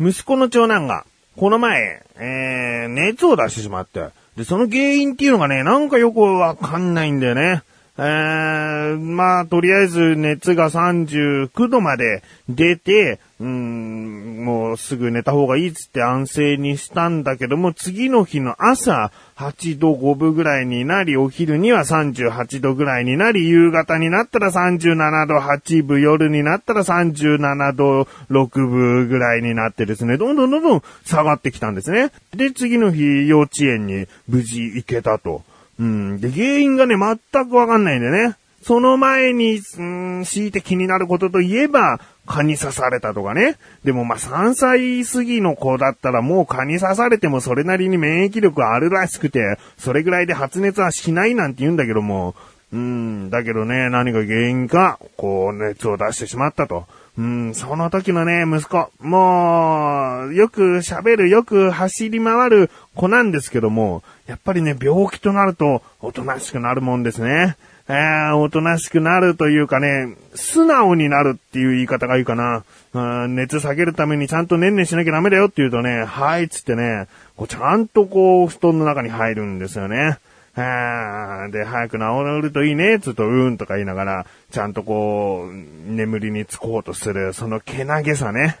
息子の長男が、この前、えー、熱を出してしまって、で、その原因っていうのがね、なんかよくわかんないんだよね。えー、まあ、とりあえず熱が39度まで出て、うん、もうすぐ寝た方がいいっつって安静にしたんだけども、次の日の朝、8度5分ぐらいになり、お昼には38度ぐらいになり、夕方になったら37度8分、夜になったら37度6分ぐらいになってですね、どんどんどんどん下がってきたんですね。で、次の日、幼稚園に無事行けたと。うん。で、原因がね、全くわかんないんでね。その前に、うん、強いて気になることといえば、蚊に刺されたとかね。でもまあ3歳過ぎの子だったらもう蚊に刺されてもそれなりに免疫力あるらしくて、それぐらいで発熱はしないなんて言うんだけども、うん、だけどね、何が原因か、こう熱を出してしまったと。うん、その時のね、息子、もう、よく喋る、よく走り回る子なんですけども、やっぱりね、病気となると、おとなしくなるもんですね。えー、おとなしくなるというかね、素直になるっていう言い方がいいかな。うん、熱下げるためにちゃんとねんねしなきゃダメだよって言うとね、はいっつってね、こうちゃんとこう、布団の中に入るんですよね。で、早く治るといいね、つうと、うーんとか言いながら、ちゃんとこう、眠りにつこうとする、そのけなげさね。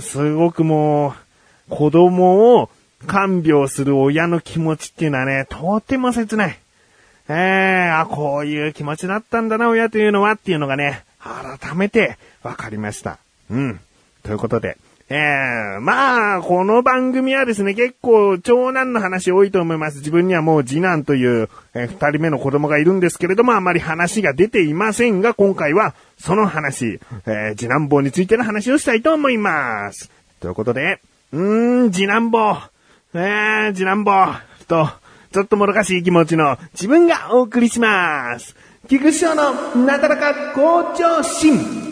すごくもう、子供を看病する親の気持ちっていうのはね、とても切ない。えー、あ、こういう気持ちだったんだな、親というのはっていうのがね、改めて分かりました。うん。ということで、ええー、まあ、この番組はですね、結構長男の話多いと思います。自分にはもう次男という、えー、二人目の子供がいるんですけれども、あまり話が出ていませんが、今回はその話、えー、次男坊についての話をしたいと思います。ということで、うーん、次男坊、えー、次男坊、と、ちょっともどかしい気持ちの自分がお送りします。菊師匠のなだらか校長心。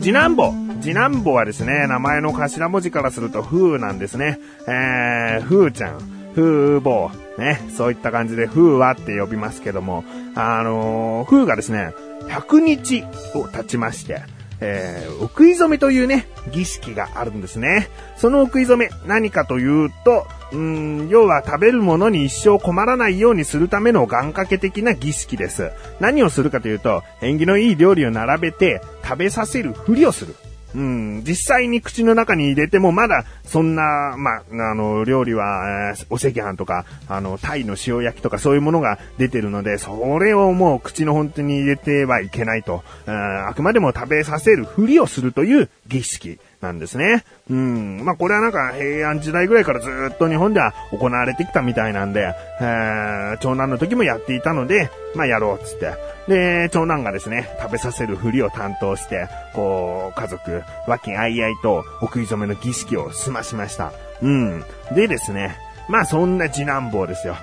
次男坊。次男坊はですね、名前の頭文字からすると、ふーなんですね。えー、ふーちゃん、ふー坊、ね、そういった感じで、ふーはって呼びますけども、あのー、ふーがですね、100日を経ちまして、えー、お食い初めというね、儀式があるんですね。そのお食い初め、何かというと、うん、要は食べるものに一生困らないようにするための願掛け的な儀式です。何をするかというと、縁起のいい料理を並べて食べさせるふりをする。うん、実際に口の中に入れてもまだそんな、まあ、あの、料理は、えー、お赤飯とか、あの、タイの塩焼きとかそういうものが出てるので、それをもう口の本当に入れてはいけないと、あくまでも食べさせるふりをするという儀式。なんですね。うん。まあ、これはなんか平安時代ぐらいからずっと日本では行われてきたみたいなんで、えー、長男の時もやっていたので、まあ、やろうっつって。で、長男がですね、食べさせるふりを担当して、こう、家族、和気あいあいとお食い初めの儀式を済ましました。うん。でですね、まあ、そんな次男坊ですよ。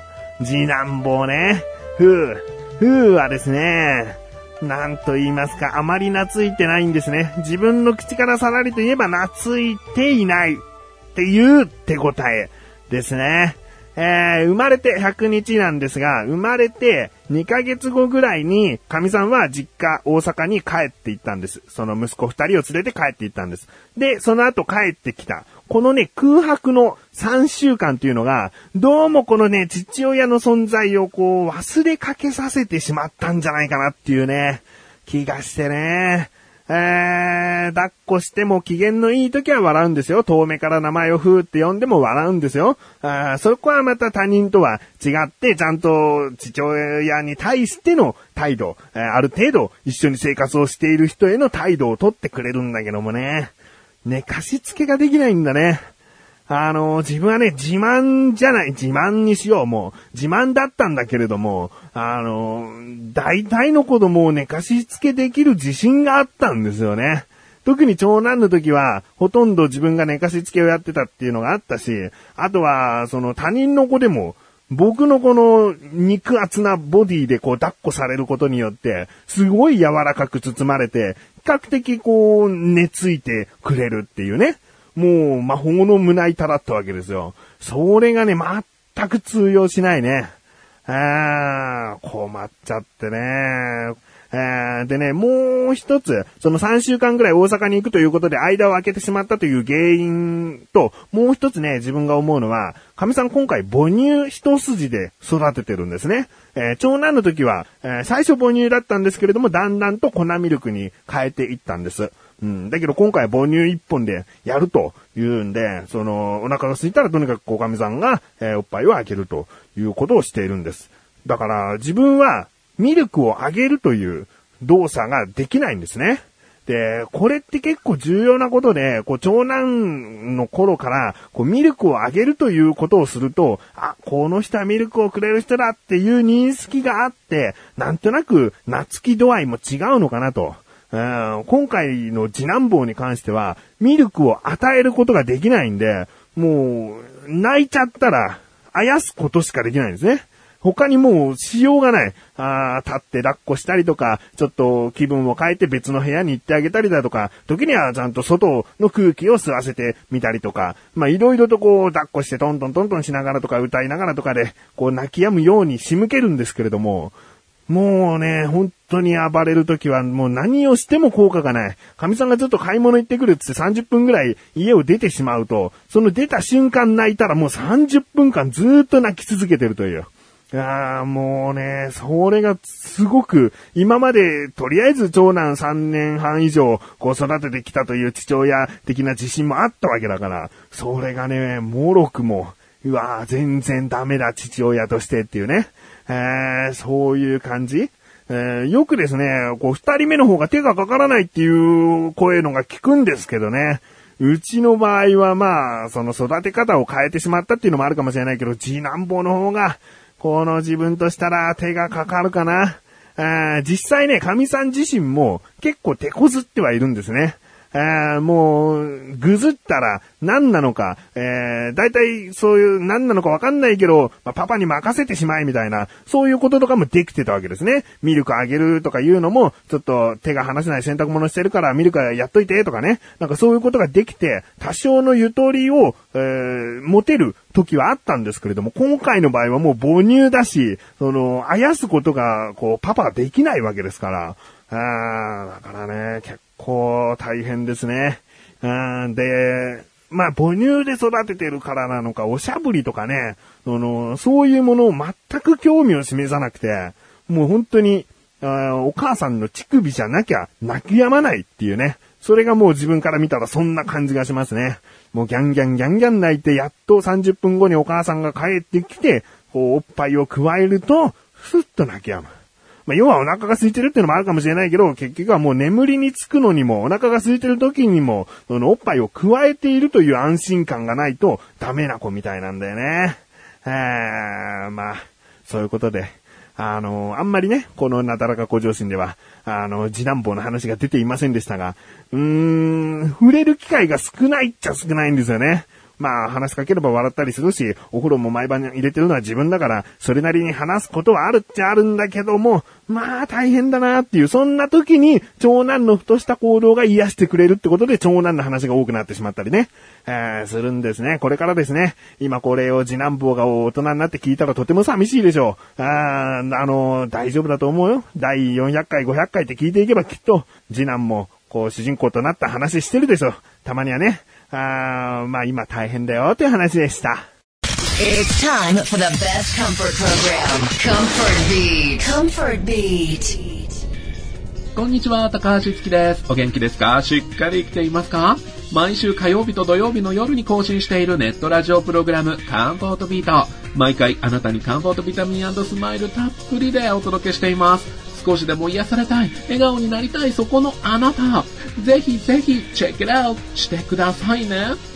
次男坊ね。ふう。ふうはですね、なんと言いますか、あまり懐いてないんですね。自分の口からさらりと言えば懐いていないっていう手応えですね。えー、生まれて100日なんですが、生まれて2ヶ月後ぐらいに、神さんは実家、大阪に帰って行ったんです。その息子2人を連れて帰って行ったんです。で、その後帰ってきた。このね、空白の3週間っていうのが、どうもこのね、父親の存在をこう、忘れかけさせてしまったんじゃないかなっていうね、気がしてね。えー、抱っこしても機嫌のいい時は笑うんですよ。遠目から名前をふーって呼んでも笑うんですよ。あそこはまた他人とは違って、ちゃんと父親に対しての態度、え、ある程度一緒に生活をしている人への態度をとってくれるんだけどもね。寝かしつけができないんだね。あの、自分はね、自慢じゃない、自慢にしよう、もう。自慢だったんだけれども、あの、大体の子供を寝かしつけできる自信があったんですよね。特に長男の時は、ほとんど自分が寝かしつけをやってたっていうのがあったし、あとは、その他人の子でも、僕のこの肉厚なボディでこう抱っこされることによって、すごい柔らかく包まれて、比較的こう、寝ついてくれるっていうね。もう魔法の胸板だったわけですよ。それがね、全く通用しないね。ああ、困っちゃってね。えー、でね、もう一つ、その3週間ぐらい大阪に行くということで間を空けてしまったという原因と、もう一つね、自分が思うのは、神さん今回母乳一筋で育ててるんですね。えー、長男の時は、えー、最初母乳だったんですけれども、だんだんと粉ミルクに変えていったんです。うん。だけど今回母乳一本でやるというんで、その、お腹が空いたらとにかく小神さんが、えー、おっぱいをあげるということをしているんです。だから、自分は、ミルクをあげるという動作ができないんですね。で、これって結構重要なことで、こう、長男の頃から、こう、ミルクをあげるということをすると、あ、この人はミルクをくれる人だっていう認識があって、なんとなく、懐き度合いも違うのかなと。うん、今回の次男坊に関しては、ミルクを与えることができないんで、もう、泣いちゃったら、あやすことしかできないんですね。他にもうしようがない。あ立って抱っこしたりとか、ちょっと気分を変えて別の部屋に行ってあげたりだとか、時にはちゃんと外の空気を吸わせてみたりとか、まあいろいろとこう抱っこしてトントントントンしながらとか歌いながらとかで、こう泣き止むように仕向けるんですけれども、もうね、本当に暴れるときはもう何をしても効果がない。神さんがちょっと買い物行ってくるって30分ぐらい家を出てしまうと、その出た瞬間泣いたらもう30分間ずっと泣き続けてるという。いやもうね、それがすごく、今までとりあえず長男3年半以上こう育ててきたという父親的な自信もあったわけだから、それがね、もろくも、うわー全然ダメだ父親としてっていうね、えー、そういう感じえー、よくですね、こう二人目の方が手がかからないっていう声のが聞くんですけどね。うちの場合はまあ、その育て方を変えてしまったっていうのもあるかもしれないけど、次男坊の方が、この自分としたら手がかかるかな。あ実際ね、神さん自身も結構手こずってはいるんですね。えー、もう、ぐずったら何なのか、えー、大体そういう何なのかわかんないけど、まあ、パパに任せてしまいみたいな、そういうこととかもできてたわけですね。ミルクあげるとかいうのも、ちょっと手が離せない洗濯物してるからミルクやっといてとかね。なんかそういうことができて、多少のゆとりを、えー、持てる時はあったんですけれども、今回の場合はもう母乳だし、その、あやすことが、こう、パパはできないわけですから、あだからね、結構大変ですね。うん、で、まあ、母乳で育ててるからなのか、おしゃぶりとかね、その、そういうものを全く興味を示さなくて、もう本当に、あお母さんの乳首じゃなきゃ泣き止まないっていうね。それがもう自分から見たらそんな感じがしますね。もうギャンギャンギャンギャン泣いて、やっと30分後にお母さんが帰ってきて、こう、おっぱいを加えると、ふっと泣き止む。まあ、要はお腹が空いてるっていうのもあるかもしれないけど、結局はもう眠りにつくのにも、お腹が空いてる時にも、そのおっぱいを加えているという安心感がないとダメな子みたいなんだよね。えー、まあ、そういうことで。あの、あんまりね、このなだらか向上心では、あの、次男坊の話が出ていませんでしたが、うーん、触れる機会が少ないっちゃ少ないんですよね。まあ話しかければ笑ったりするし、お風呂も毎晩入れてるのは自分だから、それなりに話すことはあるっちゃあるんだけども、まあ大変だなっていう、そんな時に長男のふとした行動が癒してくれるってことで長男の話が多くなってしまったりね、えー、するんですね。これからですね、今これを次男坊が大人になって聞いたらとても寂しいでしょう。ああの、大丈夫だと思うよ。第400回、500回って聞いていけばきっと、次男も、こう主人公となった話してるでしょ。たまにはね。あまあ今大変だよという話でした。It's time for the best comfort program. Comfort Beat. Comfort Beat. こんにちは、高橋月です。お元気ですか？しっかり生きていますか？毎週火曜日と土曜日の夜に更新しているネットラジオプログラム、カンフォートビート。毎回あなたにカンフォートビタミンスマイルたっぷりでお届けしています。少しでも癒されたい、笑顔になりたいそこのあなた。ぜひぜひチェックアウトしてくださいね。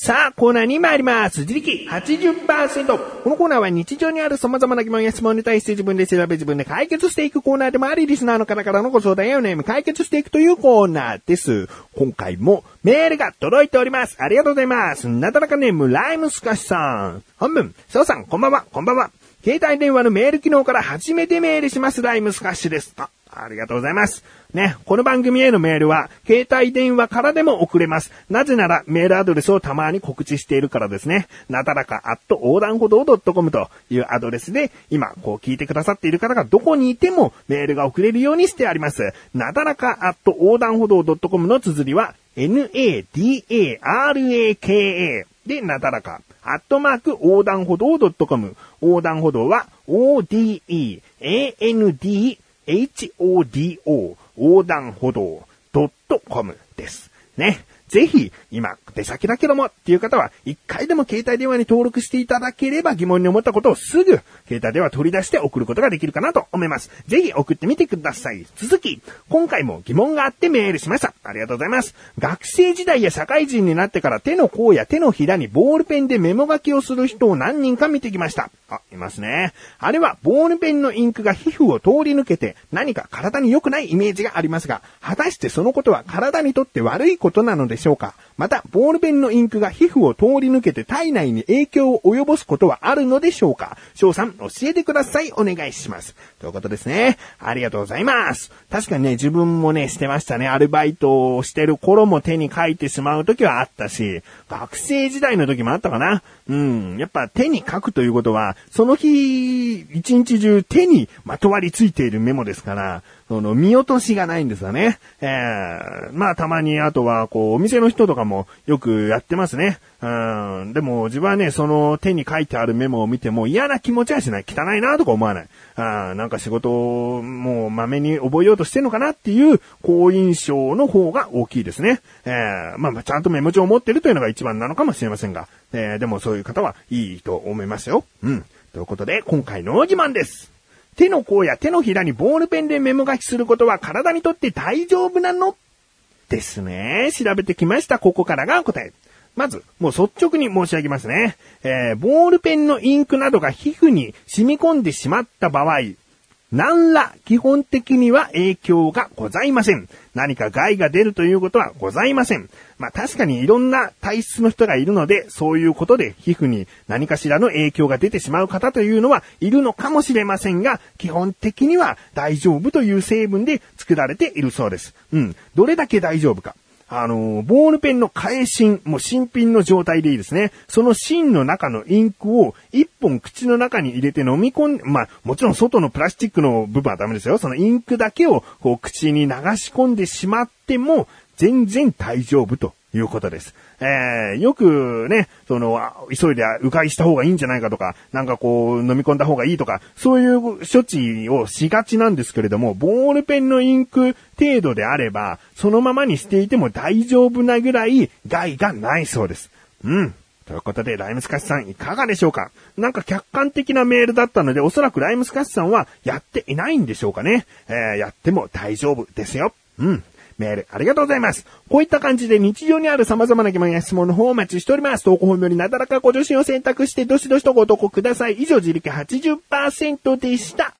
さあ、コーナーに参ります。自力80%。このコーナーは日常にある様々な疑問や質問に対して自分で調べ自分で解決していくコーナーでもあり、リスナーの方からのご相談やお悩み解決していくというコーナーです。今回もメールが届いております。ありがとうございます。なだらかネームライムスカシさん。本文、翔さん、こんばんは、こんばんは。携帯電話のメール機能から初めてメールします、ライムスカッシュです。あ、ありがとうございます。ね、この番組へのメールは、携帯電話からでも送れます。なぜなら、メールアドレスをたまに告知しているからですね。なだらか、アット横断歩道 .com というアドレスで、今、こう聞いてくださっている方がどこにいてもメールが送れるようにしてあります。なだらか、アット横断歩道 .com の綴りは、n-a-d-a-r-a-k-a で、なだらか。アットマーク横断歩道 .com。横断歩道は ode, and, hodo 横断歩道 .com です。ね。ぜひ、今、出先だけどもっていう方は、一回でも携帯電話に登録していただければ疑問に思ったことをすぐ、携帯電話取り出して送ることができるかなと思います。ぜひ送ってみてください。続き、今回も疑問があってメールしました。ありがとうございます。学生時代や社会人になってから手の甲や手のひらにボールペンでメモ書きをする人を何人か見てきました。あ、いますね。あれは、ボールペンのインクが皮膚を通り抜けて、何か体に良くないイメージがありますが、果たしてそのことは体にとって悪いことなのででしょうか。また、ボールペンのインクが皮膚を通り抜けて体内に影響を及ぼすことはあるのでしょうか？翔さん、教えてください。お願いします。ということですね。ありがとうございます。確かにね、自分もね、してましたね。アルバイトをしてる頃も手に書いてしまう時はあったし、学生時代の時もあったかな。うん。やっぱ手に書くということは、その日、一日中手にまとわりついているメモですから、その見落としがないんですよね。えー、まあたまにあとはこうお店の人とかももよくやってますね。うん。でも自分はね、その手に書いてあるメモを見ても嫌な気持ちはしない。汚いなとか思わない。あなんか仕事をもう豆に覚えようとしてんのかなっていう好印象の方が大きいですね。えー、まあちゃんとメモ帳を持ってるというのが一番なのかもしれませんが、えー、でもそういう方はいいと思いますよ。うん。ということで今回の疑問です。手の甲や手のひらにボールペンでメモ書きすることは体にとって大丈夫なのですね。調べてきました。ここからが答え。まず、もう率直に申し上げますね。えー、ボールペンのインクなどが皮膚に染み込んでしまった場合、何ら基本的には影響がございません。何か害が出るということはございません。まあ確かにいろんな体質の人がいるので、そういうことで皮膚に何かしらの影響が出てしまう方というのはいるのかもしれませんが、基本的には大丈夫という成分で作られているそうです。うん。どれだけ大丈夫か。あの、ボールペンの替え芯、もう新品の状態でいいですね。その芯の中のインクを一本口の中に入れて飲み込ん、まあ、もちろん外のプラスチックの部分はダメですよ。そのインクだけをこう口に流し込んでしまっても全然大丈夫ということです。えー、よくね、その、急いで迂回した方がいいんじゃないかとか、なんかこう、飲み込んだ方がいいとか、そういう処置をしがちなんですけれども、ボールペンのインク程度であれば、そのままにしていても大丈夫なぐらい害がないそうです。うん。ということで、ライムスカッシュさんいかがでしょうか？なんか客観的なメールだったので、おそらくライムスカッシュさんはやっていないんでしょうかね。えー、やっても大丈夫ですよ。うん。メール、ありがとうございます。こういった感じで日常にある様々な疑問や質問の方をお待ちしております。投稿本よりなだらかご助身を選択して、どしどしとご投稿ください。以上、自力80%でした。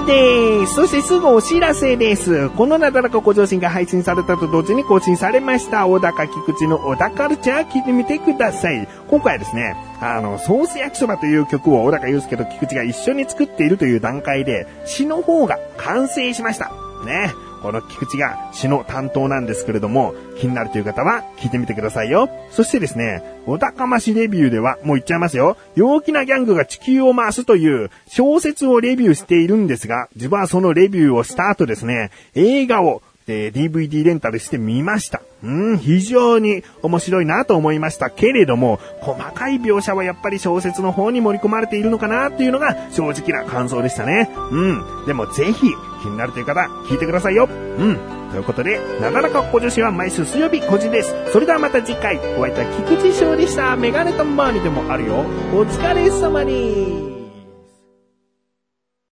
グです。そしてすぐお知らせです。このなだらかご上心が配信されたと同時に更新されました。小高菊池の小田カルチャー聞いてみてください。今回はですね、あの、ソース焼きそばという曲を小高祐介と菊池が一緒に作っているという段階で、詩の方が完成しました。ね。この菊池が詩の担当なんですけれども、気になるという方は聞いてみてくださいよ。そしてですね、お高ましレビューでは、もう言っちゃいますよ。陽気なギャングが地球を回すという小説をレビューしているんですが、自分はそのレビューをした後ですね、映画をで、DVD レンタルしてみました。うん、非常に面白いなと思いましたけれども、細かい描写はやっぱり小説の方に盛り込まれているのかなっていうのが正直な感想でしたね。うん。でもぜひ、気になるという方、聞いてくださいよ。うん。ということで、なだらかっこ女子は毎週水曜日個人です。それではまた次回、お会いいた菊池翔でした。メガネとマーニでもあるよ。お疲れ様に。